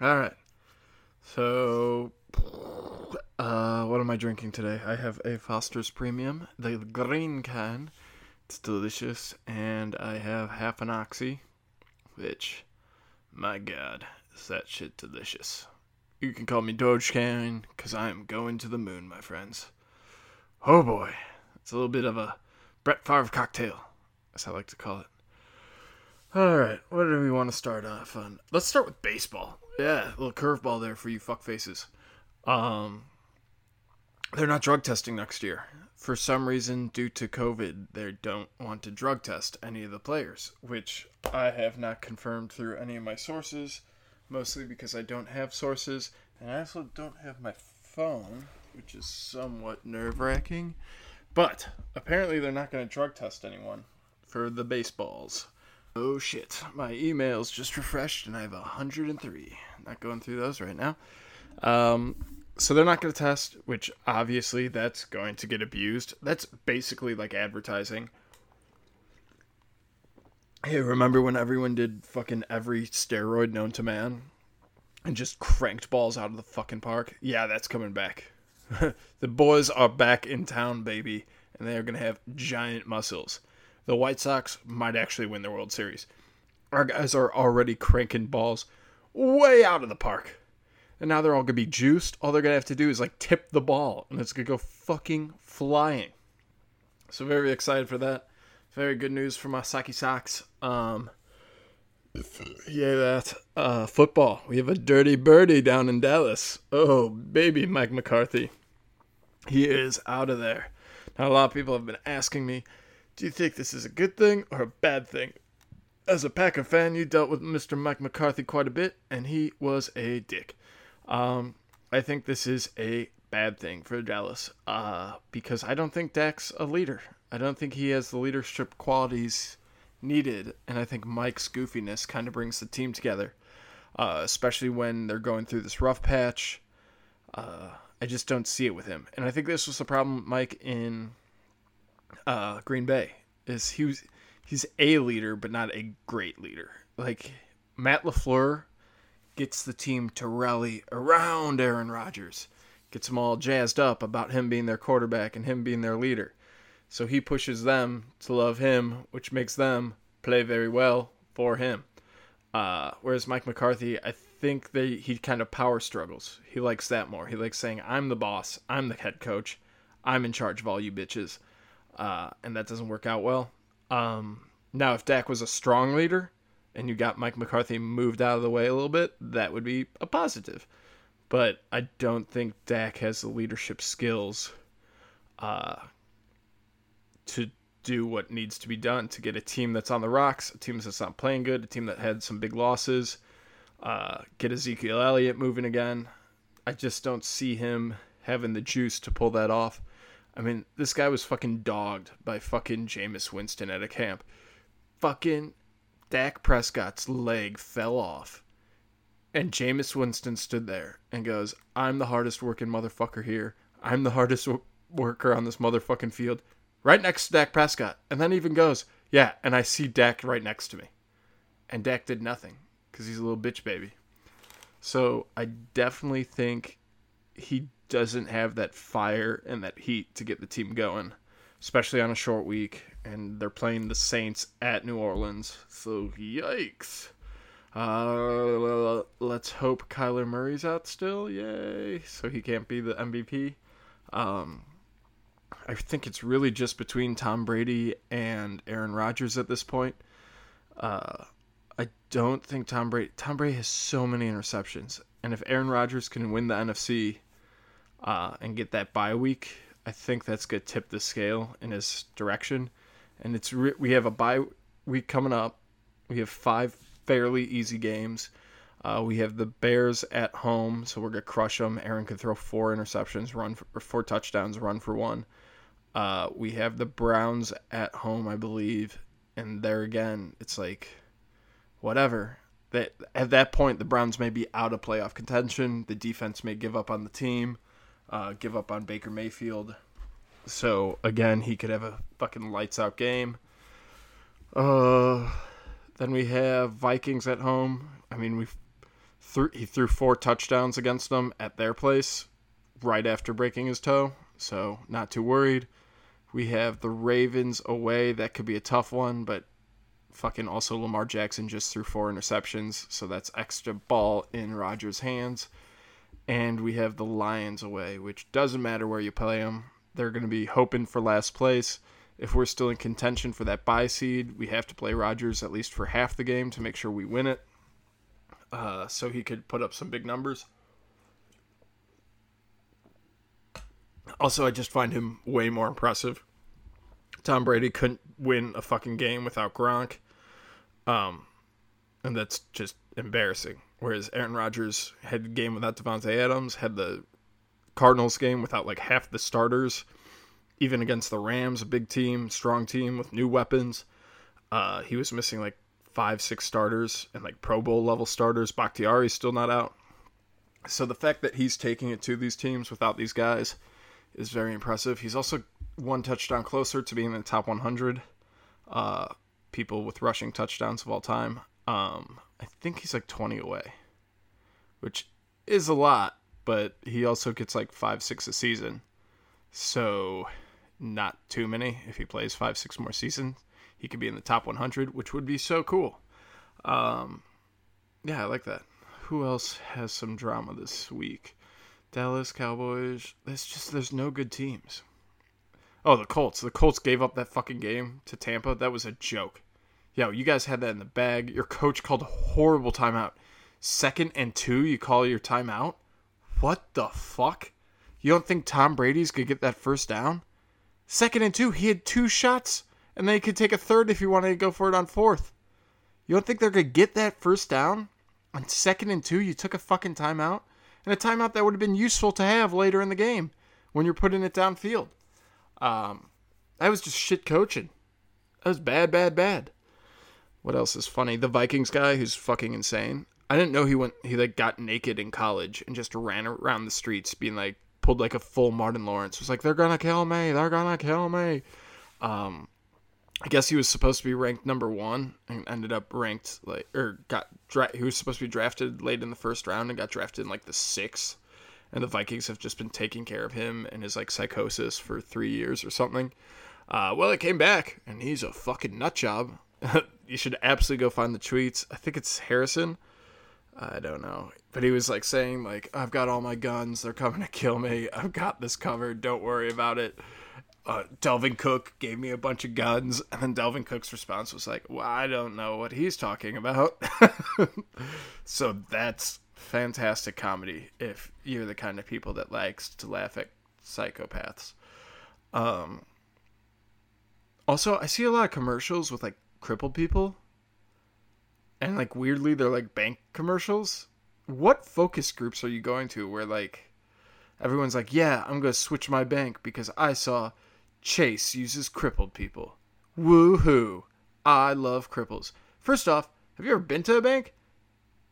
All right. So, uh, what am I drinking today? I have a Foster's Premium, the green can. It's delicious, and I have half an oxy, which, my God, is that shit delicious. You can call me Dogecoin, cause I am going to the moon, my friends. Oh boy, it's a little bit of a Brett Favre cocktail, as I like to call it. All right, what do we want to start off on? Let's start with baseball. Yeah, a little curveball there for you fuck faces. Um, they're not drug testing next year. For some reason, due to COVID, they don't want to drug test any of the players, which I have not confirmed through any of my sources, mostly because I don't have sources, and I also don't have my phone, which is somewhat nerve wracking. But apparently, they're not going to drug test anyone for the baseballs. Oh shit, my emails just refreshed and I have 103. Not going through those right now. Um, so they're not going to test, which obviously that's going to get abused. That's basically like advertising. Hey, remember when everyone did fucking every steroid known to man and just cranked balls out of the fucking park? Yeah, that's coming back. the boys are back in town, baby, and they are going to have giant muscles. The White Sox might actually win the World Series. Our guys are already cranking balls way out of the park. And now they're all going to be juiced. All they're going to have to do is like tip the ball and it's going to go fucking flying. So very excited for that. Very good news for my Saki Sox. Um yeah, that uh, football. We have a dirty birdie down in Dallas. Oh, baby, Mike McCarthy. He is out of there. Now, a lot of people have been asking me, do you think this is a good thing or a bad thing? As a Packer fan, you dealt with Mr. Mike McCarthy quite a bit, and he was a dick. Um, I think this is a bad thing for Dallas uh, because I don't think Dak's a leader. I don't think he has the leadership qualities needed, and I think Mike's goofiness kind of brings the team together, uh, especially when they're going through this rough patch. Uh, I just don't see it with him, and I think this was the problem, Mike, in uh, Green Bay. Is he was he's a leader, but not a great leader. Like Matt Lafleur gets the team to rally around Aaron Rodgers, gets them all jazzed up about him being their quarterback and him being their leader. So he pushes them to love him, which makes them play very well for him. Uh, whereas Mike McCarthy, I think they he kind of power struggles. He likes that more. He likes saying, "I'm the boss. I'm the head coach. I'm in charge of all you bitches," uh, and that doesn't work out well. Um, now, if Dak was a strong leader and you got Mike McCarthy moved out of the way a little bit, that would be a positive. But I don't think Dak has the leadership skills uh, to do what needs to be done to get a team that's on the rocks, a team that's not playing good, a team that had some big losses, uh, get Ezekiel Elliott moving again. I just don't see him having the juice to pull that off. I mean, this guy was fucking dogged by fucking Jameis Winston at a camp. Fucking Dak Prescott's leg fell off. And Jameis Winston stood there and goes, I'm the hardest working motherfucker here. I'm the hardest w- worker on this motherfucking field. Right next to Dak Prescott. And then even goes, Yeah, and I see Dak right next to me. And Dak did nothing because he's a little bitch baby. So I definitely think he doesn't have that fire and that heat to get the team going, especially on a short week. And they're playing the Saints at New Orleans. So, yikes. Uh, let's hope Kyler Murray's out still. Yay. So he can't be the MVP. Um, I think it's really just between Tom Brady and Aaron Rodgers at this point. Uh, I don't think Tom Brady. Tom Brady has so many interceptions, and if Aaron Rodgers can win the NFC uh, and get that bye week, I think that's gonna tip the scale in his direction. And it's re- we have a bye week coming up. We have five fairly easy games. Uh, we have the Bears at home, so we're gonna crush them. Aaron can throw four interceptions, run for four touchdowns, run for one. Uh, we have the Browns at home, I believe, and there again, it's like whatever. That at that point, the Browns may be out of playoff contention. The defense may give up on the team, uh, give up on Baker Mayfield. So again, he could have a fucking lights out game. Uh, then we have Vikings at home. I mean, we Th- he threw four touchdowns against them at their place right after breaking his toe, so not too worried. We have the Ravens away. That could be a tough one, but fucking also Lamar Jackson just threw four interceptions, so that's extra ball in Rodgers' hands. And we have the Lions away, which doesn't matter where you play them. They're going to be hoping for last place. If we're still in contention for that bye seed, we have to play Rodgers at least for half the game to make sure we win it. Uh, so he could put up some big numbers. Also, I just find him way more impressive. Tom Brady couldn't win a fucking game without Gronk. Um, and that's just embarrassing. Whereas Aaron Rodgers had the game without Davante Adams, had the Cardinals game without like half the starters, even against the Rams, a big team, strong team with new weapons. Uh, he was missing like five, six starters and like Pro Bowl level starters. Bakhtiari's still not out. So the fact that he's taking it to these teams without these guys is very impressive. He's also one touchdown closer to being in the top 100 uh, people with rushing touchdowns of all time. Um, I think he's like 20 away, which is a lot, but he also gets like five, six a season. So, not too many. If he plays five, six more seasons, he could be in the top 100, which would be so cool. Um, yeah, I like that. Who else has some drama this week? Dallas Cowboys. There's just there's no good teams. Oh, the Colts. The Colts gave up that fucking game to Tampa. That was a joke. Yo, you guys had that in the bag. Your coach called a horrible timeout. Second and two, you call your timeout? What the fuck? You don't think Tom Brady's gonna get that first down? Second and two, he had two shots, and then he could take a third if he wanted to go for it on fourth. You don't think they're gonna get that first down? On second and two, you took a fucking timeout? And a timeout that would have been useful to have later in the game when you're putting it downfield. Um, that was just shit coaching. That was bad, bad, bad. What else is funny? The Vikings guy who's fucking insane. I didn't know he went. He like got naked in college and just ran around the streets, being like pulled like a full Martin Lawrence. Was like, they're gonna kill me. They're gonna kill me. Um, I guess he was supposed to be ranked number one and ended up ranked like or got dra- he was supposed to be drafted late in the first round and got drafted in like the sixth and the Vikings have just been taking care of him and his like psychosis for three years or something. Uh, well, it came back, and he's a fucking nut job. you should absolutely go find the tweets. I think it's Harrison. I don't know, but he was like saying like, "I've got all my guns. They're coming to kill me. I've got this covered. Don't worry about it." Uh, Dalvin Cook gave me a bunch of guns, and then Dalvin Cook's response was like, "Well, I don't know what he's talking about." so that's fantastic comedy if you're the kind of people that likes to laugh at psychopaths. Um, also, I see a lot of commercials with like crippled people, and like weirdly, they're like bank commercials. What focus groups are you going to where like everyone's like, yeah, I'm gonna switch my bank because I saw Chase uses crippled people. woo-hoo I love cripples. First off, have you ever been to a bank?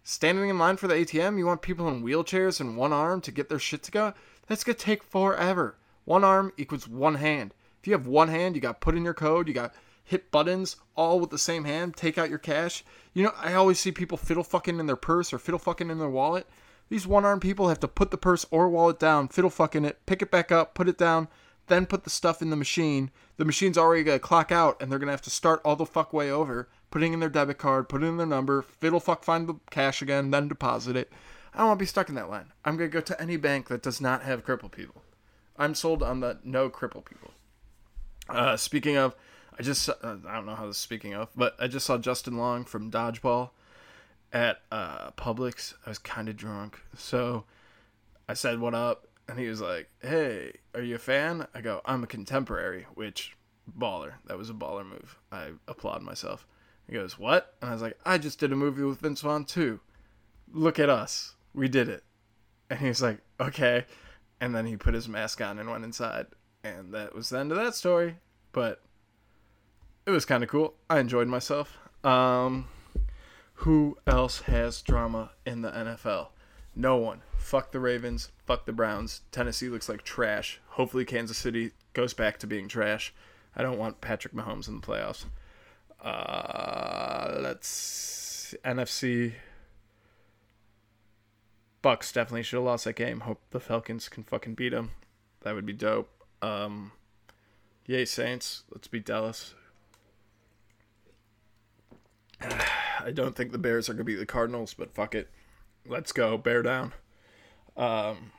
Standing in line for the ATM, you want people in wheelchairs and one arm to get their shit to go? That's gonna take forever. One arm equals one hand. If you have one hand, you got put in your code, you got hit buttons all with the same hand, take out your cash. You know, I always see people fiddle fucking in their purse or fiddle fucking in their wallet. These one armed people have to put the purse or wallet down, fiddle fucking it, pick it back up, put it down, then put the stuff in the machine. The machine's already gonna clock out and they're gonna have to start all the fuck way over putting in their debit card, putting in their number, fiddle fuck find the cash again, then deposit it. I don't want to be stuck in that line. I'm to go to any bank that does not have crippled people. I'm sold on the no crippled people. Uh, speaking of, I just, uh, I don't know how this is speaking of, but I just saw Justin Long from Dodgeball at uh, Publix. I was kind of drunk. So I said, What up? And he was like, Hey, are you a fan? I go, I'm a contemporary, which baller. That was a baller move. I applaud myself. He goes, What? And I was like, I just did a movie with Vince Vaughn too. Look at us. We did it. And he was like, Okay. And then he put his mask on and went inside. And that was the end of that story. But it was kind of cool. I enjoyed myself. Um, who else has drama in the NFL? No one. Fuck the Ravens. Fuck the Browns. Tennessee looks like trash. Hopefully, Kansas City goes back to being trash. I don't want Patrick Mahomes in the playoffs. Uh, let's NFC. Bucs definitely should have lost that game. Hope the Falcons can fucking beat them. That would be dope. Um, yay Saints, let's beat Dallas. I don't think the Bears are gonna beat the Cardinals, but fuck it, let's go bear down. Um,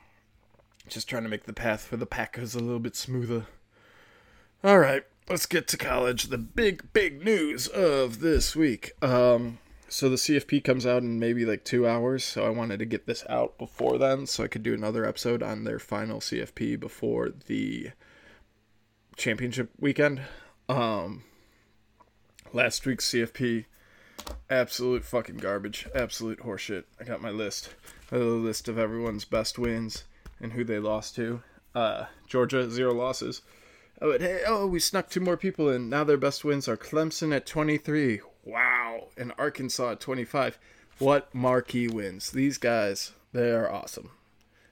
just trying to make the path for the Packers a little bit smoother. All right, let's get to college. The big, big news of this week. Um, so the CFP comes out in maybe like two hours, so I wanted to get this out before then, so I could do another episode on their final CFP before the championship weekend. Um, last week's CFP, absolute fucking garbage, absolute horseshit. I got my list, a list of everyone's best wins and who they lost to. Uh, Georgia zero losses. Oh, hey, oh, we snuck two more people in. Now their best wins are Clemson at 23. Wow. And Arkansas at 25. What marquee wins. These guys, they are awesome.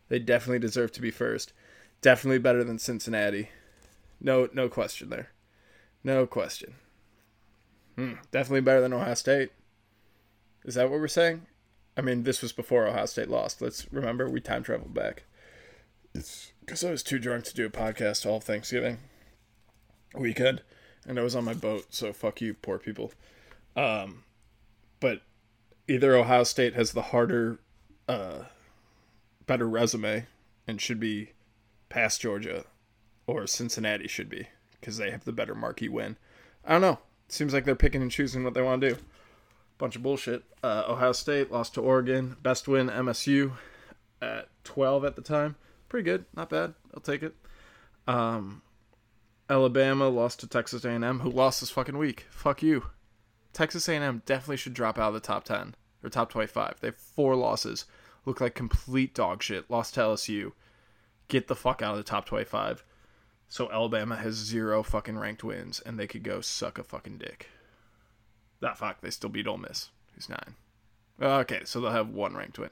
They definitely deserve to be first. Definitely better than Cincinnati. No, no question there. No question. Hmm, definitely better than Ohio State. Is that what we're saying? I mean, this was before Ohio State lost. Let's remember we time traveled back. It's because I was too drunk to do a podcast all Thanksgiving weekend, and I was on my boat. So fuck you, poor people. Um, but either Ohio State has the harder, uh, better resume and should be past Georgia, or Cincinnati should be because they have the better marquee win. I don't know. Seems like they're picking and choosing what they want to do. Bunch of bullshit. Uh, Ohio State lost to Oregon. Best win MSU at 12 at the time. Pretty good. Not bad. I'll take it. Um, Alabama lost to Texas A&M, who lost this fucking week. Fuck you. Texas A&M definitely should drop out of the top 10 or top 25. They have four losses. Look like complete dog shit. Lost to LSU. Get the fuck out of the top 25. So Alabama has zero fucking ranked wins, and they could go suck a fucking dick. That ah, fuck, they still beat Ole Miss, who's nine. Okay, so they'll have one ranked win.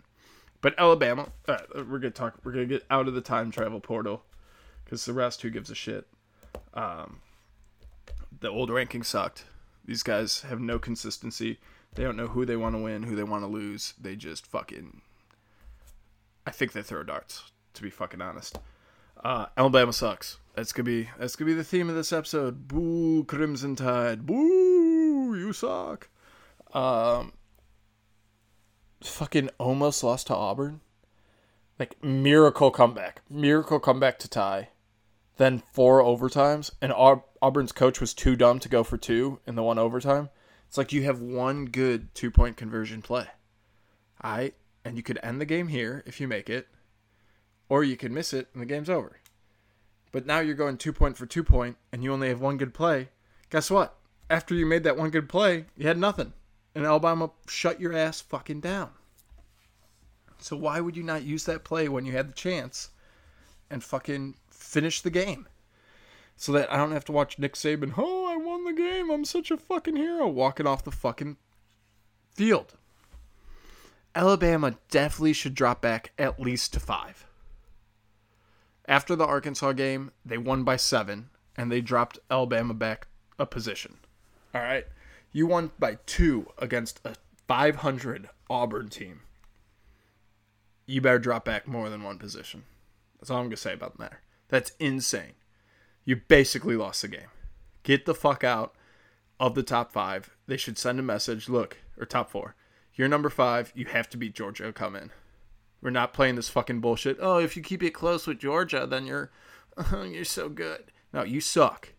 But Alabama, uh, we're gonna talk. We're gonna get out of the time travel portal because the rest, who gives a shit? Um, the old ranking sucked. These guys have no consistency. They don't know who they want to win, who they want to lose. They just fucking. I think they throw darts. To be fucking honest, uh, Alabama sucks. That's gonna be that's gonna be the theme of this episode. Boo, Crimson Tide. Boo, you suck. Um, fucking almost lost to Auburn. Like miracle comeback, miracle comeback to tie then four overtimes, and Auburn's coach was too dumb to go for two in the one overtime. It's like you have one good two point conversion play. I and you could end the game here if you make it, or you could miss it and the game's over. But now you're going two point for two point, and you only have one good play. Guess what? After you made that one good play, you had nothing, and Alabama shut your ass fucking down. So why would you not use that play when you had the chance, and fucking finish the game. So that I don't have to watch Nick Saban, oh, I won the game. I'm such a fucking hero walking off the fucking field. Alabama definitely should drop back at least to five. After the Arkansas game, they won by seven, and they dropped Alabama back a position. All right. You won by two against a 500 Auburn team. You better drop back more than one position. That's all I'm going to say about the matter. That's insane. You basically lost the game. Get the fuck out of the top five. They should send a message. Look, or top four. You're number five. You have to beat Georgia. Come in. We're not playing this fucking bullshit. Oh, if you keep it close with Georgia, then you're oh, you're so good. No, you suck.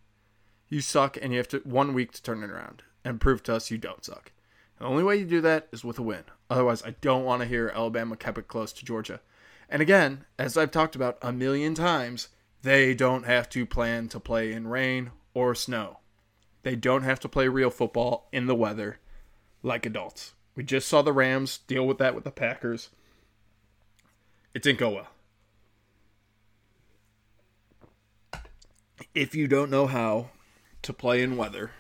You suck, and you have to one week to turn it around and prove to us you don't suck. The only way you do that is with a win. Otherwise, I don't want to hear Alabama kept it close to Georgia. And again, as I've talked about a million times, they don't have to plan to play in rain or snow. They don't have to play real football in the weather like adults. We just saw the Rams deal with that with the Packers. It didn't go well. If you don't know how to play in weather,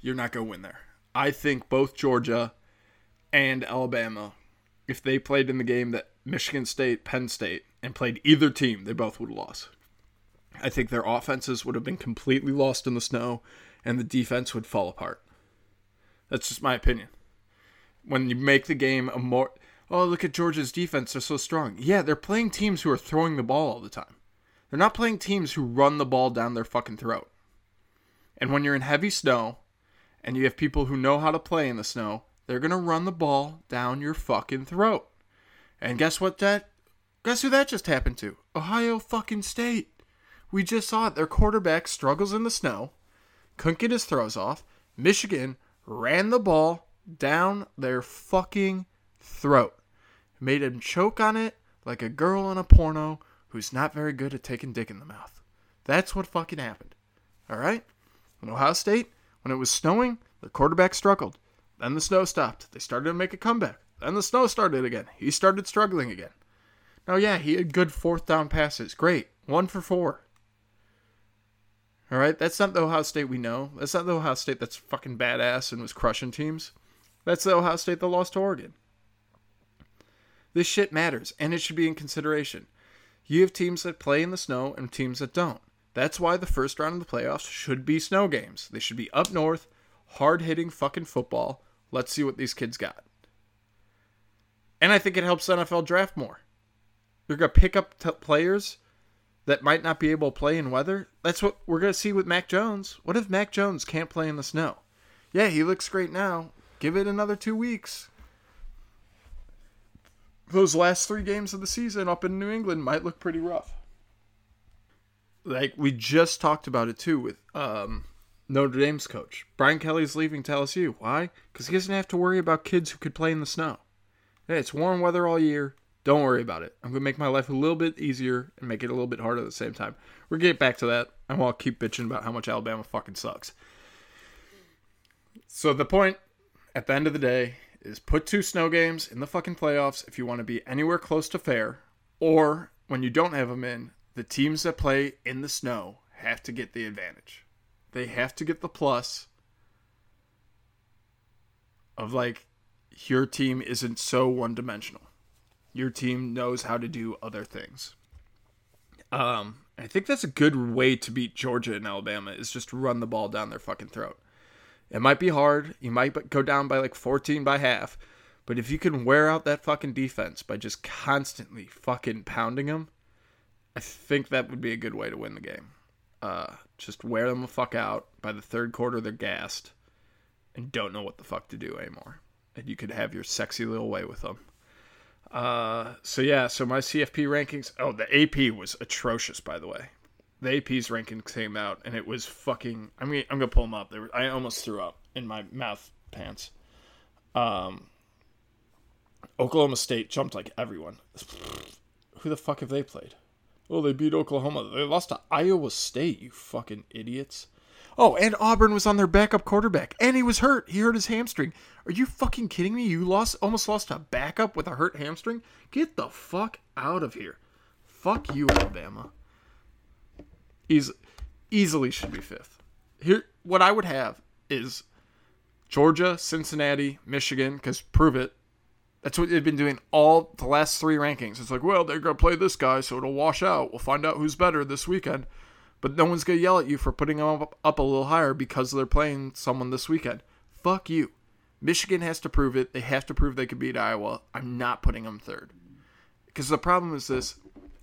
you're not going to win there. I think both Georgia and Alabama, if they played in the game that Michigan State, Penn State, and played either team, they both would have lost. I think their offenses would have been completely lost in the snow and the defense would fall apart. That's just my opinion. When you make the game a more oh, look at Georgia's defense. They're so strong. Yeah, they're playing teams who are throwing the ball all the time. They're not playing teams who run the ball down their fucking throat. And when you're in heavy snow and you have people who know how to play in the snow, they're going to run the ball down your fucking throat. And guess what that guess who that just happened to? Ohio fucking State. We just saw it. Their quarterback struggles in the snow, couldn't get his throws off. Michigan ran the ball down their fucking throat. Made him choke on it like a girl in a porno who's not very good at taking dick in the mouth. That's what fucking happened. All right? In Ohio State, when it was snowing, the quarterback struggled. Then the snow stopped. They started to make a comeback. Then the snow started again. He started struggling again. Now, yeah, he had good fourth down passes. Great. One for four. All right, that's not the Ohio State we know. That's not the Ohio State that's fucking badass and was crushing teams. That's the Ohio State that lost to Oregon. This shit matters, and it should be in consideration. You have teams that play in the snow and teams that don't. That's why the first round of the playoffs should be snow games. They should be up north, hard hitting fucking football. Let's see what these kids got. And I think it helps NFL draft more. You're going to pick up t- players that might not be able to play in weather. That's what we're going to see with Mac Jones. What if Mac Jones can't play in the snow? Yeah, he looks great now. Give it another two weeks. Those last three games of the season up in New England might look pretty rough. Like we just talked about it too with um, Notre Dame's coach. Brian Kelly's leaving to LSU. Why? Because he doesn't have to worry about kids who could play in the snow. Hey, it's warm weather all year. Don't worry about it. I'm to make my life a little bit easier and make it a little bit harder at the same time. We're going to get back to that. And I won't keep bitching about how much Alabama fucking sucks. So the point at the end of the day is put two snow games in the fucking playoffs if you want to be anywhere close to fair. Or when you don't have them in, the teams that play in the snow have to get the advantage. They have to get the plus of like your team isn't so one dimensional. Your team knows how to do other things. Um, I think that's a good way to beat Georgia and Alabama is just run the ball down their fucking throat. It might be hard. You might go down by like 14 by half. But if you can wear out that fucking defense by just constantly fucking pounding them, I think that would be a good way to win the game. Uh, just wear them the fuck out. By the third quarter, they're gassed and don't know what the fuck to do anymore. And you could have your sexy little way with them. Uh, so yeah, so my CFP rankings. Oh, the AP was atrocious, by the way. The AP's rankings came out, and it was fucking. I mean, I'm gonna pull them up. I almost threw up in my mouth pants. Um, Oklahoma State jumped like everyone. Who the fuck have they played? Oh, they beat Oklahoma. They lost to Iowa State. You fucking idiots. Oh, and Auburn was on their backup quarterback, and he was hurt. He hurt his hamstring. Are you fucking kidding me? You lost, almost lost a backup with a hurt hamstring. Get the fuck out of here. Fuck you, Alabama. Eas- easily should be fifth. Here, what I would have is Georgia, Cincinnati, Michigan. Because prove it, that's what they've been doing all the last three rankings. It's like, well, they're gonna play this guy, so it'll wash out. We'll find out who's better this weekend. But no one's going to yell at you for putting them up, up a little higher because they're playing someone this weekend. Fuck you. Michigan has to prove it. They have to prove they could beat Iowa. I'm not putting them third. Because the problem is this,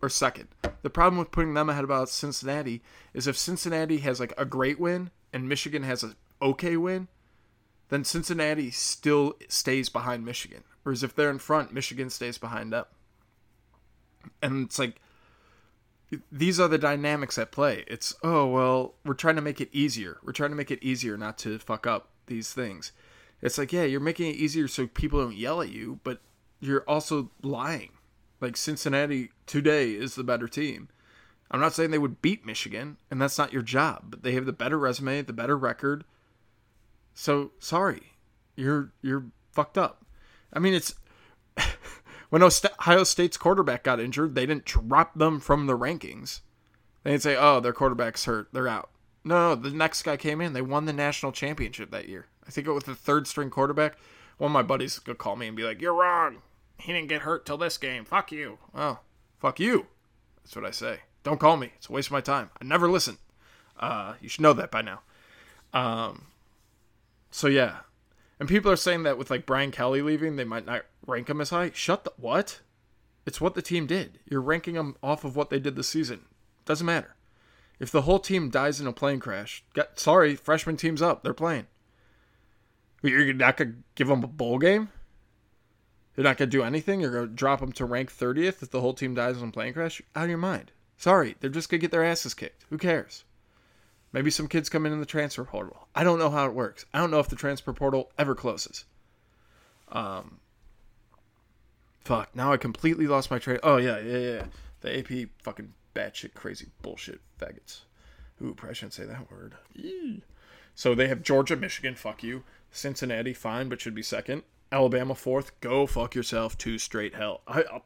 or second. The problem with putting them ahead about Cincinnati is if Cincinnati has like a great win and Michigan has an okay win, then Cincinnati still stays behind Michigan. Whereas if they're in front, Michigan stays behind them. And it's like these are the dynamics at play. It's oh well, we're trying to make it easier. We're trying to make it easier not to fuck up these things. It's like yeah, you're making it easier so people don't yell at you, but you're also lying. Like Cincinnati today is the better team. I'm not saying they would beat Michigan, and that's not your job, but they have the better resume, the better record. So sorry, you're you're fucked up. I mean, it's when Ohio State's quarterback got injured, they didn't drop them from the rankings. They didn't say, "Oh, their quarterback's hurt; they're out." No, the next guy came in. They won the national championship that year. I think it was the third string quarterback. One of my buddies could call me and be like, "You're wrong. He didn't get hurt till this game. Fuck you." Oh, fuck you. That's what I say. Don't call me. It's a waste of my time. I never listen. Uh, you should know that by now. Um, so yeah, And people are saying that with like Brian Kelly leaving, they might not rank him as high. Shut the what? It's what the team did. You're ranking them off of what they did this season. Doesn't matter. If the whole team dies in a plane crash, get, sorry, freshman team's up. They're playing. You're not gonna give them a bowl game. You're not gonna do anything. You're gonna drop them to rank 30th if the whole team dies in a plane crash. Out of your mind. Sorry, they're just gonna get their asses kicked. Who cares? Maybe some kids come in in the transfer portal. I don't know how it works. I don't know if the transfer portal ever closes. Um, fuck. Now I completely lost my train. Oh yeah, yeah, yeah. The AP fucking batshit crazy bullshit faggots. Ooh, probably shouldn't say that word. So they have Georgia, Michigan. Fuck you. Cincinnati, fine, but should be second. Alabama fourth. Go fuck yourself. Two straight hell. I, I'll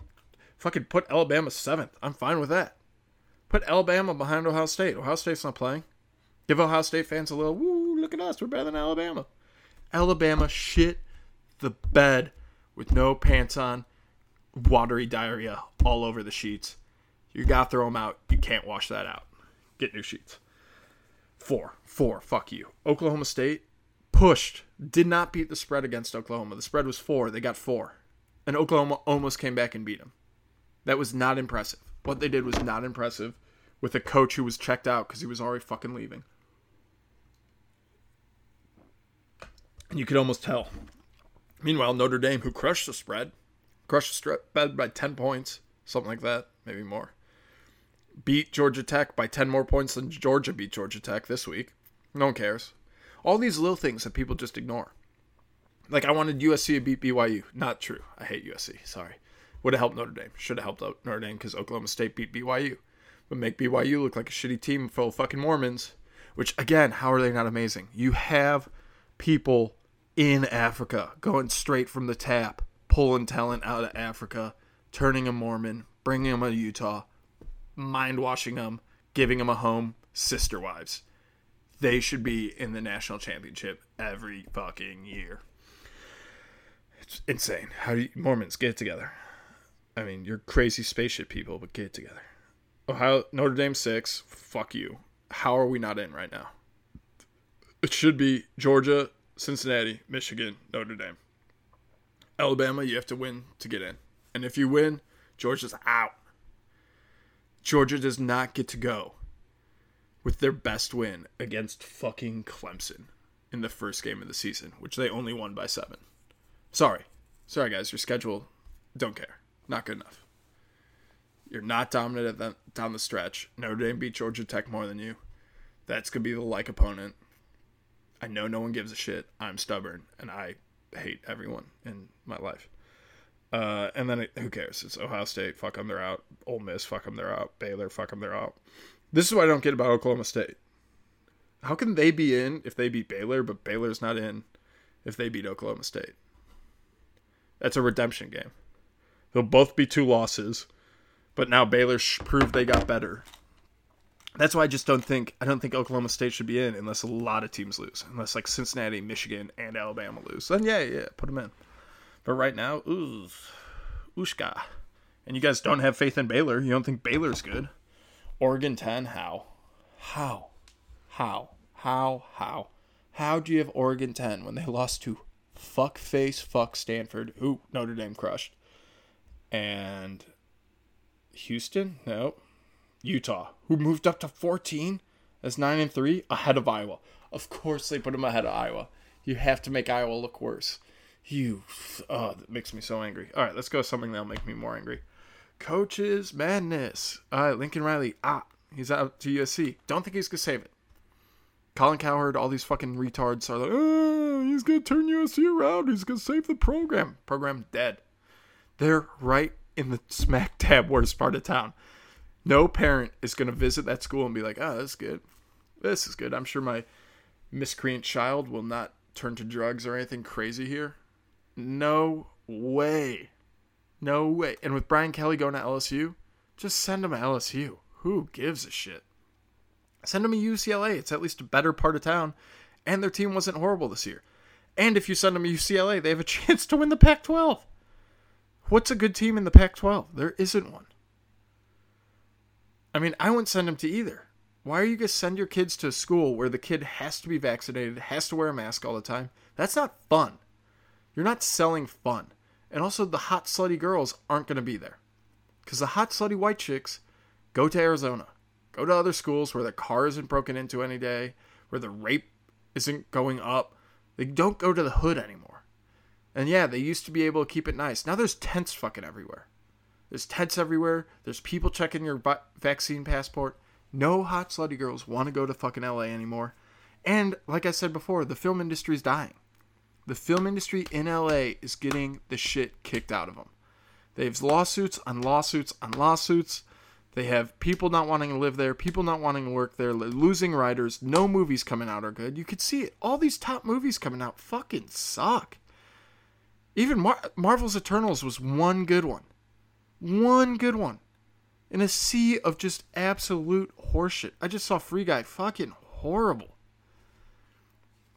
fucking put Alabama seventh. I'm fine with that. Put Alabama behind Ohio State. Ohio State's not playing. Give Ohio State fans a little woo. Look at us. We're better than Alabama. Alabama shit the bed with no pants on, watery diarrhea all over the sheets. You gotta throw them out. You can't wash that out. Get new sheets. Four, four. Fuck you. Oklahoma State pushed, did not beat the spread against Oklahoma. The spread was four. They got four. And Oklahoma almost came back and beat them. That was not impressive. What they did was not impressive with a coach who was checked out because he was already fucking leaving. And you could almost tell. Meanwhile, Notre Dame, who crushed the spread, crushed the spread by 10 points, something like that, maybe more, beat Georgia Tech by 10 more points than Georgia beat Georgia Tech this week. No one cares. All these little things that people just ignore. Like I wanted USC to beat BYU. Not true. I hate USC. Sorry. Would have helped Notre Dame. Should have helped Notre Dame because Oklahoma State beat BYU. But make BYU look like a shitty team full of fucking Mormons. Which again, how are they not amazing? You have people in Africa going straight from the tap, pulling talent out of Africa, turning a Mormon, bringing them to Utah, mind washing them, giving them a home, sister wives. They should be in the national championship every fucking year. It's insane. How do you, Mormons get it together? I mean, you're crazy spaceship people, but get it together. Ohio Notre Dame six. Fuck you. How are we not in right now? It should be Georgia, Cincinnati, Michigan, Notre Dame. Alabama, you have to win to get in. And if you win, Georgia's out. Georgia does not get to go with their best win against fucking Clemson in the first game of the season, which they only won by seven. Sorry. Sorry, guys. Your schedule, don't care. Not good enough. You're not dominant the, down the stretch. Notre Dame beat Georgia Tech more than you. That's going to be the like opponent. I know no one gives a shit. I'm stubborn and I hate everyone in my life. Uh, and then it, who cares? It's Ohio State. Fuck them, they're out. Ole Miss. Fuck them, they're out. Baylor. Fuck them, they're out. This is what I don't get about Oklahoma State. How can they be in if they beat Baylor, but Baylor's not in if they beat Oklahoma State? That's a redemption game. They'll both be two losses, but now Baylor proved they got better. That's why I just don't think I don't think Oklahoma State should be in unless a lot of teams lose, unless like Cincinnati, Michigan, and Alabama lose. Then yeah, yeah, put them in. But right now, ooh, Ushka. And you guys don't have faith in Baylor. You don't think Baylor's good. Oregon 10, how? How? How? How? How? How do you have Oregon 10 when they lost to fuck face fuck Stanford, who Notre Dame crushed? And Houston? Nope. Utah, who moved up to 14 as 9 and 3 ahead of Iowa. Of course they put them ahead of Iowa. You have to make Iowa look worse. You oh, that makes me so angry. All right, let's go something that'll make me more angry. Coaches madness. Right, Lincoln Riley. Ah, he's out to USC. Don't think he's gonna save it. Colin Cowherd, all these fucking retards are like, oh, he's gonna turn USC around. He's gonna save the program. Program dead. They're right in the smack dab worst part of town. No parent is gonna visit that school and be like, oh, that's good. This is good. I'm sure my miscreant child will not turn to drugs or anything crazy here. No way. No way. And with Brian Kelly going to LSU, just send him to LSU. Who gives a shit? Send him to UCLA. It's at least a better part of town. And their team wasn't horrible this year. And if you send them to UCLA, they have a chance to win the Pac 12. What's a good team in the Pac 12? There isn't one. I mean, I wouldn't send them to either. Why are you going to send your kids to a school where the kid has to be vaccinated, has to wear a mask all the time? That's not fun. You're not selling fun. And also, the hot, slutty girls aren't going to be there. Because the hot, slutty white chicks go to Arizona, go to other schools where the car isn't broken into any day, where the rape isn't going up. They don't go to the hood anymore. And yeah, they used to be able to keep it nice. Now there's tents fucking everywhere. There's tents everywhere. There's people checking your vaccine passport. No hot slutty girls want to go to fucking LA anymore. And like I said before, the film industry is dying. The film industry in LA is getting the shit kicked out of them. They have lawsuits on lawsuits on lawsuits. They have people not wanting to live there, people not wanting to work there, losing writers. No movies coming out are good. You could see it. All these top movies coming out fucking suck. Even Mar- Marvel's Eternals was one good one. One good one. In a sea of just absolute horseshit. I just saw Free Guy. Fucking horrible.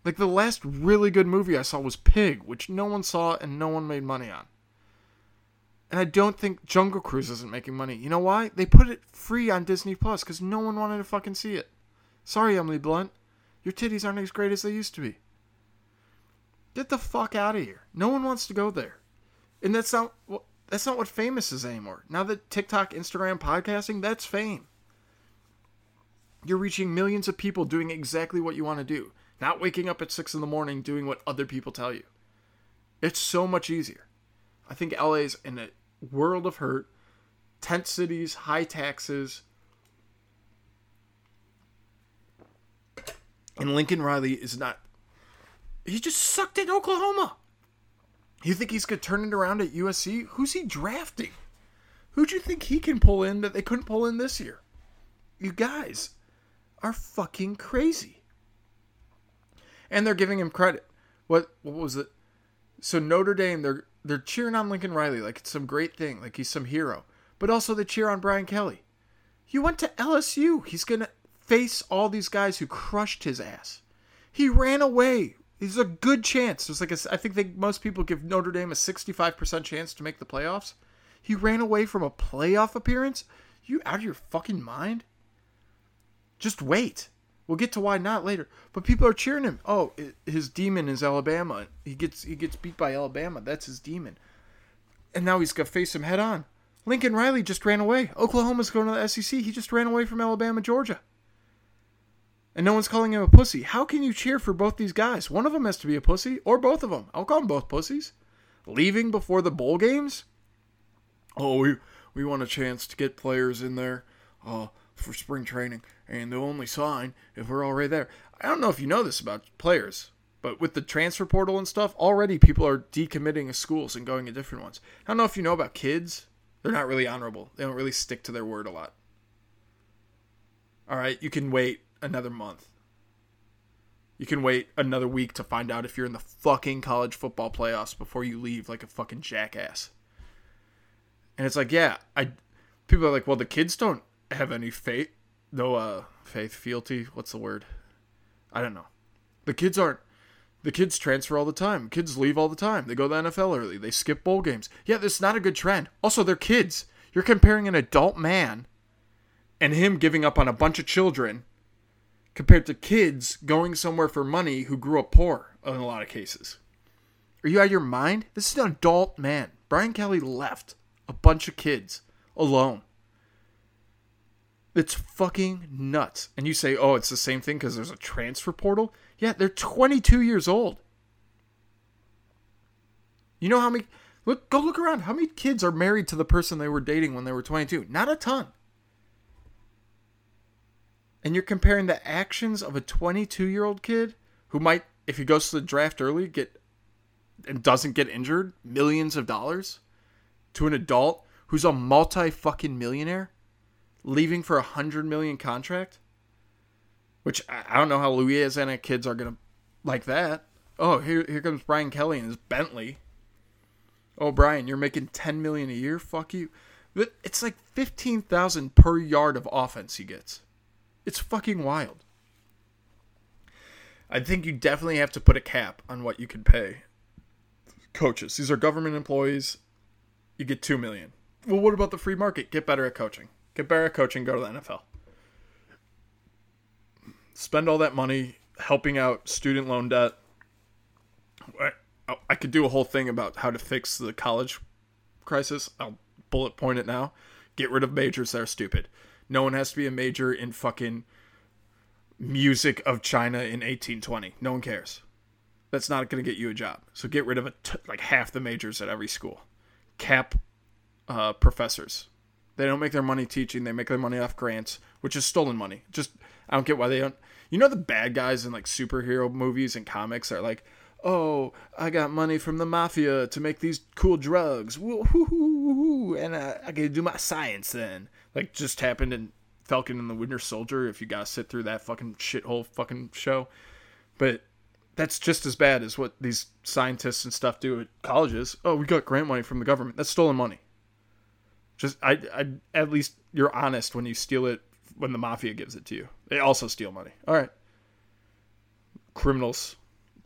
Like the last really good movie I saw was Pig, which no one saw and no one made money on. And I don't think Jungle Cruise isn't making money. You know why? They put it free on Disney Plus because no one wanted to fucking see it. Sorry, Emily Blunt. Your titties aren't as great as they used to be. Get the fuck out of here. No one wants to go there. And that's not that's not what famous is anymore. Now that TikTok, Instagram, podcasting, that's fame. You're reaching millions of people doing exactly what you want to do, not waking up at six in the morning doing what other people tell you. It's so much easier. I think LA's in a world of hurt, tent cities, high taxes. And Lincoln Riley is not. He just sucked at Oklahoma. You think he's going to turn it around at USC? Who's he drafting? Who do you think he can pull in that they couldn't pull in this year? You guys are fucking crazy. And they're giving him credit. What what was it? So Notre Dame, they're they're cheering on Lincoln Riley like it's some great thing, like he's some hero. But also they cheer on Brian Kelly. He went to LSU. He's gonna face all these guys who crushed his ass. He ran away. There's a good chance. There's like a, I think they, most people give Notre Dame a 65% chance to make the playoffs. He ran away from a playoff appearance. You out of your fucking mind? Just wait. We'll get to why not later. But people are cheering him. Oh, his demon is Alabama. He gets he gets beat by Alabama. That's his demon. And now he's to face him head on. Lincoln Riley just ran away. Oklahoma's going to the SEC. He just ran away from Alabama, Georgia. And no one's calling him a pussy. How can you cheer for both these guys? One of them has to be a pussy, or both of them. I'll call them both pussies. Leaving before the bowl games? Oh, we we want a chance to get players in there. Uh, for spring training, and they'll only sign if we're already there. I don't know if you know this about players, but with the transfer portal and stuff, already people are decommitting schools and going to different ones. I don't know if you know about kids. They're not really honorable. They don't really stick to their word a lot. All right, you can wait another month. You can wait another week to find out if you're in the fucking college football playoffs before you leave like a fucking jackass. And it's like, yeah, I people are like, well, the kids don't have any faith, no uh, faith, fealty. What's the word? I don't know. The kids aren't. The kids transfer all the time. Kids leave all the time. They go to the NFL early. They skip bowl games. Yeah, this is not a good trend. Also, they're kids. You're comparing an adult man and him giving up on a bunch of children compared to kids going somewhere for money who grew up poor in a lot of cases. Are you out of your mind? This is an adult man. Brian Kelly left a bunch of kids alone. It's fucking nuts. And you say, oh, it's the same thing because there's a transfer portal? Yeah, they're 22 years old. You know how many. Look, go look around. How many kids are married to the person they were dating when they were 22? Not a ton. And you're comparing the actions of a 22 year old kid who might, if he goes to the draft early, get and doesn't get injured, millions of dollars, to an adult who's a multi fucking millionaire leaving for a hundred million contract, which I don't know how Louisiana kids are gonna like that. Oh, here here comes Brian Kelly and his Bentley. Oh, Brian, you're making ten million a year. Fuck you. It's like fifteen thousand per yard of offense he gets. It's fucking wild. I think you definitely have to put a cap on what you can pay coaches. These are government employees. You get two million. Well, what about the free market? Get better at coaching. Get better at coaching, go to the NFL. Spend all that money helping out student loan debt. oh, I could do a whole thing about how to fix the college crisis. I'll bullet point it now. Get rid of majors that are stupid. No one has to be a major in fucking music of China in 1820. No one cares. That's not going to get you a job. So get rid of t- like half the majors at every school. Cap uh, professors. They don't make their money teaching. They make their money off grants, which is stolen money. Just I don't get why they don't. You know the bad guys in like superhero movies and comics are like, oh, I got money from the mafia to make these cool drugs. And uh, I can do my science then. Like just happened in Falcon and the Winter Soldier. If you gotta sit through that fucking shithole fucking show, but that's just as bad as what these scientists and stuff do at colleges. Oh, we got grant money from the government. That's stolen money. Just I, I at least you're honest when you steal it when the mafia gives it to you. They also steal money. All right. Criminals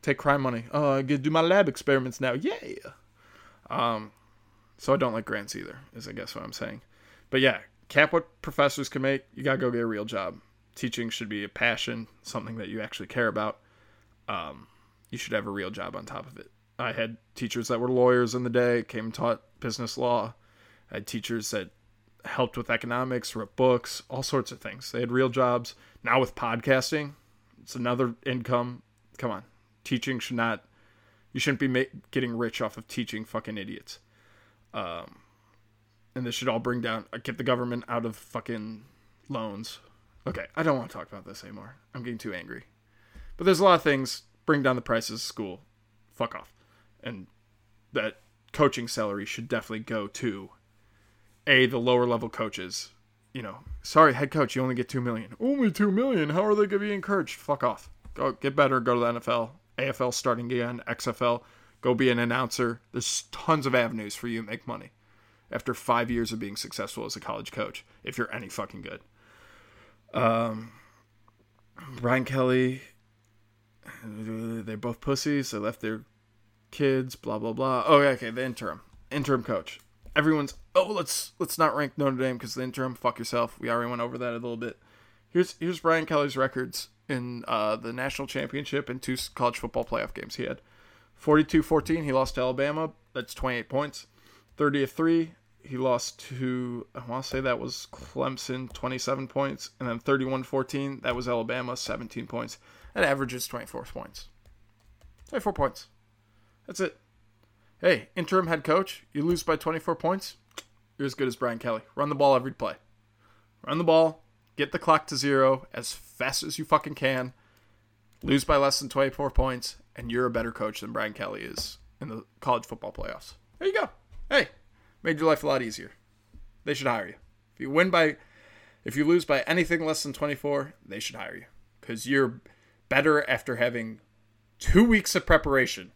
take crime money. Oh, I get to do my lab experiments now. Yeah. Um, so I don't like grants either. Is I guess what I'm saying. But yeah, cap what professors can make. You gotta go get a real job. Teaching should be a passion, something that you actually care about. Um, you should have a real job on top of it. I had teachers that were lawyers in the day, came and taught business law. I had teachers that helped with economics, wrote books, all sorts of things. They had real jobs. Now with podcasting, it's another income. Come on, teaching should not. You shouldn't be ma- getting rich off of teaching fucking idiots. Um, and this should all bring down uh, get the government out of fucking loans. Okay, I don't want to talk about this anymore. I'm getting too angry. But there's a lot of things bring down the prices of school. Fuck off. And that coaching salary should definitely go to a the lower level coaches. You know, sorry, head coach, you only get two million. Only two million. How are they gonna be encouraged? Fuck off. Go get better. Go to the NFL, AFL starting again, XFL. Go be an announcer. There's tons of avenues for you to make money after five years of being successful as a college coach, if you're any fucking good. Um, Brian Kelly, they're both pussies. They left their kids. Blah blah blah. Oh, yeah, okay. The interim, interim coach everyone's oh let's let's not rank Notre Dame because the interim fuck yourself. We already went over that a little bit. Here's here's Brian Kelly's records in uh, the national championship and two college football playoff games. He had 42-14. He lost to Alabama. That's 28 points. 30 3. He lost to I want to say that was Clemson, 27 points, and then 31-14. That was Alabama, 17 points. That averages 24 points. 24 points. That's it. Hey, interim head coach, you lose by 24 points, you're as good as Brian Kelly. Run the ball every play. Run the ball, get the clock to zero as fast as you fucking can, lose by less than 24 points, and you're a better coach than Brian Kelly is in the college football playoffs. There you go. Hey, made your life a lot easier. They should hire you. If you win by, if you lose by anything less than 24, they should hire you because you're better after having two weeks of preparation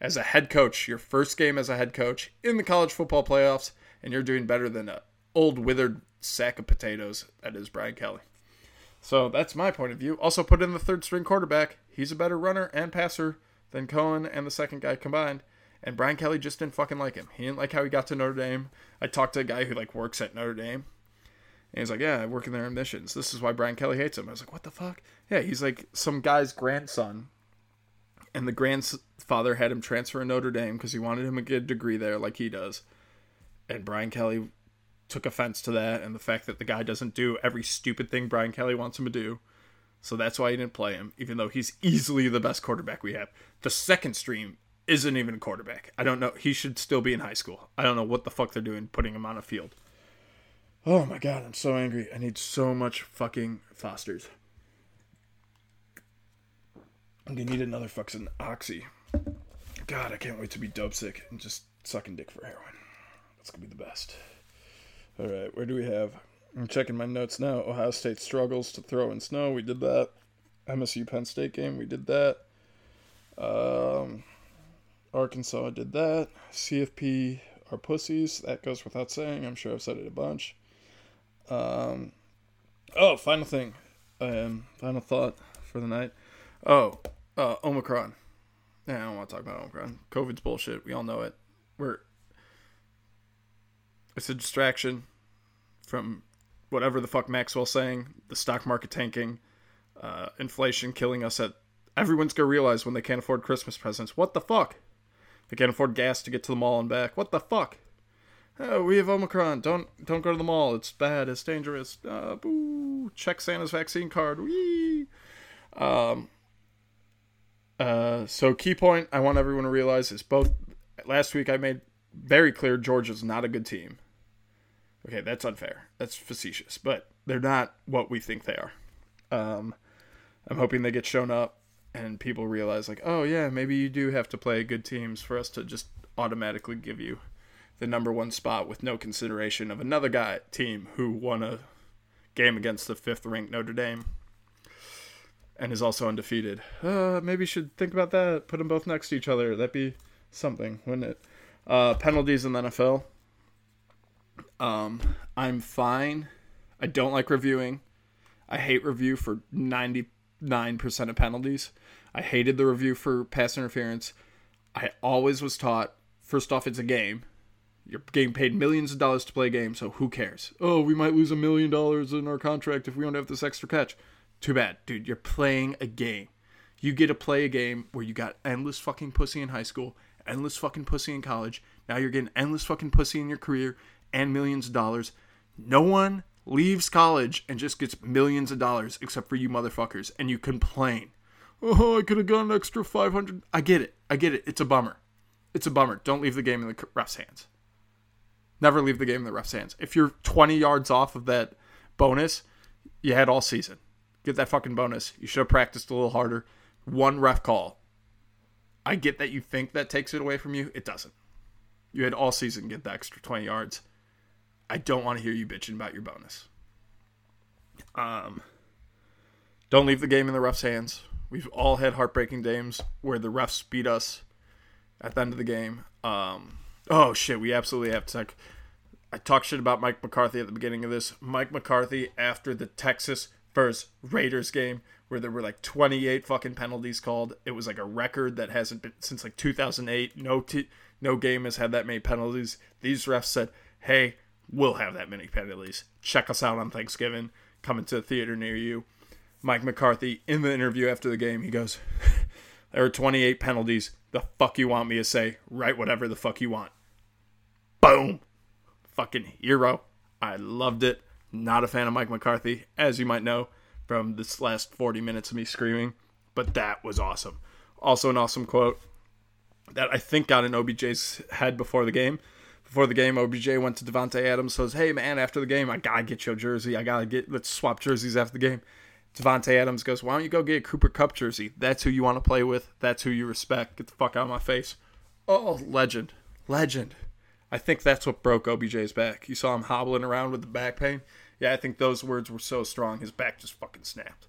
as a head coach, your first game as a head coach in the college football playoffs, and you're doing better than an old withered sack of potatoes that is Brian Kelly. So that's my point of view. Also, put in the third string quarterback. He's a better runner and passer than Coan and the second guy combined. And Brian Kelly just didn't fucking like him. He didn't like how he got to Notre Dame. I talked to a guy who like works at Notre Dame. And he's like, Yeah, I work in their admissions. This is why Brian Kelly hates him. I was like, What the fuck? Yeah, he's like some guy's grandson and the grandfather had him transfer to Notre Dame because he wanted him to get a degree there, like he does. And Brian Kelly took offense to that and the fact that the guy doesn't do every stupid thing Brian Kelly wants him to do. So that's why he didn't play him, even though he's easily the best quarterback we have. The second stream isn't even a quarterback. I don't know. He should still be in high school. I don't know what the fuck they're doing putting him on a field. Oh my god, I'm so angry. I need so much fucking Fosters. I'm gonna need another fucking oxy. God, I can't wait to be dope sick and just sucking dick for heroin. That's gonna be the best. All right, where do we have? I'm checking my notes now. Ohio State struggles to throw in snow. We did that. MSU Penn State game. We did that. Um, Arkansas did that. CFP are pussies. That goes without saying. I'm sure I've said it a bunch. Um, oh, final thing. Um, final thought for the night. Oh, uh, Omicron. I don't want to talk about Omicron. COVID's bullshit. We all know it. We're it's a distraction from whatever the fuck Maxwell's saying. The stock market tanking, uh, inflation killing us at Everyone's gonna realize when they can't afford Christmas presents. What the fuck? They can't afford gas to get to the mall and back. What the fuck? Oh, we have Omicron. Don't don't go to the mall. It's bad. It's dangerous. Uh, boo. Check Santa's vaccine card. Wee. Um. Uh. So key point I want everyone to realize is both. Last week I made very clear Georgia's not a good team. Okay, that's unfair. That's facetious, but they're not what we think they are. Um, I'm hoping they get shown up and people realize like, oh yeah, maybe you do have to play good teams for us to just automatically give you the number one spot with no consideration of another guy team who won a game against the fifth ranked Notre Dame and is also undefeated. Uh, maybe should think about that. Put them both next to each other. That'd be something, wouldn't it? Uh, penalties in the NFL. Um, I'm fine. I don't like reviewing. I hate review for 99% of penalties. I hated the review for pass interference. I always was taught first off, it's a game. You're getting paid millions of dollars to play a game, so who cares? Oh, we might lose a million dollars in our contract if we don't have this extra catch. Too bad, dude. You're playing a game. You get to play a game where you got endless fucking pussy in high school, endless fucking pussy in college. Now you're getting endless fucking pussy in your career and millions of dollars. No one leaves college and just gets millions of dollars except for you motherfuckers, and you complain. Oh, I could have got an extra 500. I get it. I get it. It's a bummer. It's a bummer. Don't leave the game in the ref's hands. Never leave the game in the ref's hands. If you're 20 yards off of that bonus, you had all season. Get that fucking bonus. You should have practiced a little harder. One ref call. I get that you think that takes it away from you. It doesn't. You had all season get the extra 20 yards. I don't want to hear you bitching about your bonus. Um, don't leave the game in the ref's hands. We've all had heartbreaking games where the refs beat us at the end of the game. Um, oh shit, we absolutely have to. I talked shit about Mike McCarthy at the beginning of this. Mike McCarthy after the Texas versus Raiders game where there were like 28 fucking penalties called. It was like a record that hasn't been since like 2008. No t- no game has had that many penalties. These refs said, "Hey, we'll have that many penalties. Check us out on Thanksgiving. Coming to a theater near you." Mike McCarthy in the interview after the game, he goes, "There are 28 penalties. The fuck you want me to say? Write whatever the fuck you want." Boom. Fucking hero. I loved it. Not a fan of Mike McCarthy, as you might know from this last 40 minutes of me screaming, but that was awesome. Also, an awesome quote that I think got in OBJ's head before the game. Before the game, OBJ went to Davante Adams, says, "Hey man, after the game, I gotta get your jersey. I gotta get. Let's swap jerseys after the game." Davante Adams goes, "Why don't you go get a Cooper Kupp jersey? That's who you want to play with. That's who you respect. Get the fuck out of my face." Oh, legend, legend. I think that's what broke OBJ's back. You saw him hobbling around with the back pain. Yeah, I think those words were so strong, his back just fucking snapped.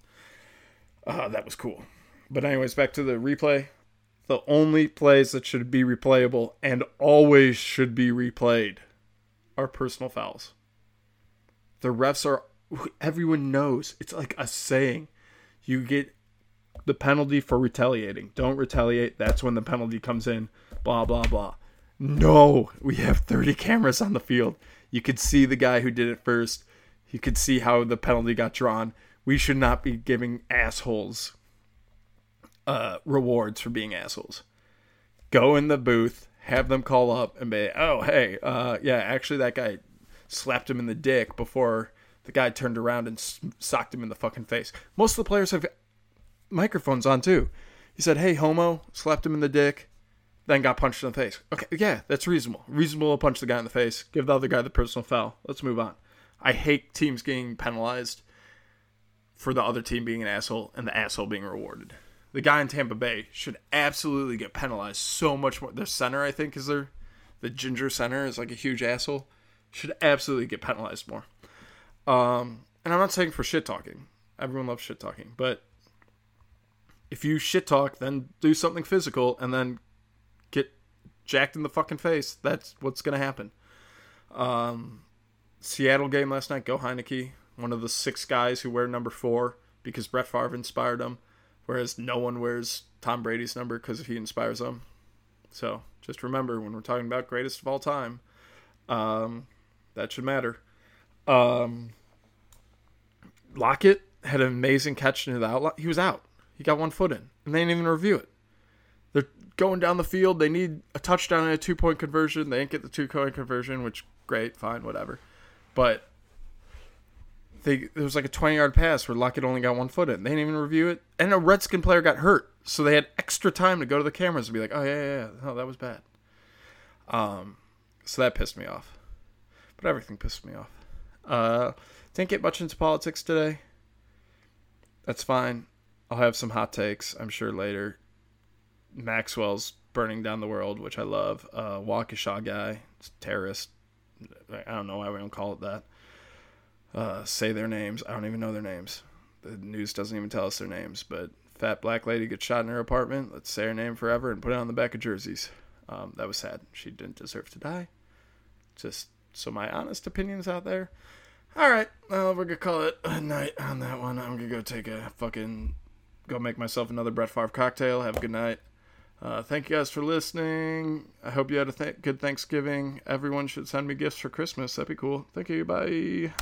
Uh, that was cool. But anyways, back to the replay the only plays that should be replayable and always should be replayed are personal fouls. The refs are, everyone knows, it's like a saying. You get the penalty for retaliating. Don't retaliate. That's when the penalty comes in. Blah, blah, blah. No, we have 30 cameras on the field. You could see the guy who did it first. You could see how the penalty got drawn. We should not be giving assholes uh, rewards for being assholes. Go in the booth, have them call up and be, oh, hey, uh, yeah, actually, that guy slapped him in the dick before the guy turned around and socked him in the fucking face. Most of the players have microphones on too. He said, hey, homo, slapped him in the dick, then got punched in the face. Okay, yeah, that's reasonable. Reasonable to punch the guy in the face, give the other guy the personal foul. Let's move on. I hate teams getting penalized for the other team being an asshole and the asshole being rewarded the guy in Tampa Bay should absolutely get penalized so much more. Their center, I think, is their the ginger center is like a huge asshole. Should absolutely get penalized more. Um, and I'm not saying for shit talking. Everyone loves shit talking, but if you shit talk, then do something physical and then jacked in the fucking face. That's what's gonna happen. Um, Seattle game last night. Go Heinicke, one of the six guys who wear number four because Brett Favre inspired them whereas no one wears Tom Brady's number because he inspires them. So just remember when we're talking about greatest of all time, um, that should matter. Um, Lockett had an amazing catch into the outlet. He was out. He got one foot in, and they didn't even review it. They're going down the field. They need a touchdown and a two point conversion. They didn't get the two point conversion, which great, fine, whatever. But they there was like a twenty yard pass where Lockett only got one foot in. They didn't even review it, and a Redskin player got hurt, so they had extra time to go to the cameras and be like, "Oh yeah, yeah, yeah. oh that was bad." Um, so that pissed me off, but everything pissed me off. Uh, didn't get much into politics today. That's fine. I'll have some hot takes, I'm sure later. Maxwell's burning down the world, which I love. Uh, Waukesha guy, terrorist. I don't know why we don't call it that. Uh, say their names. I don't even know their names. The news doesn't even tell us their names. But fat black lady gets shot in her apartment. Let's say her name forever and put it on the back of jerseys. Um, that was sad. She didn't deserve to die. Just so my honest opinions out there. All right, well we're gonna call it a night on that one. I'm gonna go take a fucking go make myself another Brett Favre cocktail. Have a good night. Uh, thank you guys for listening. I hope you had a th- good Thanksgiving. Everyone should send me gifts for Christmas. That'd be cool. Thank you. Bye.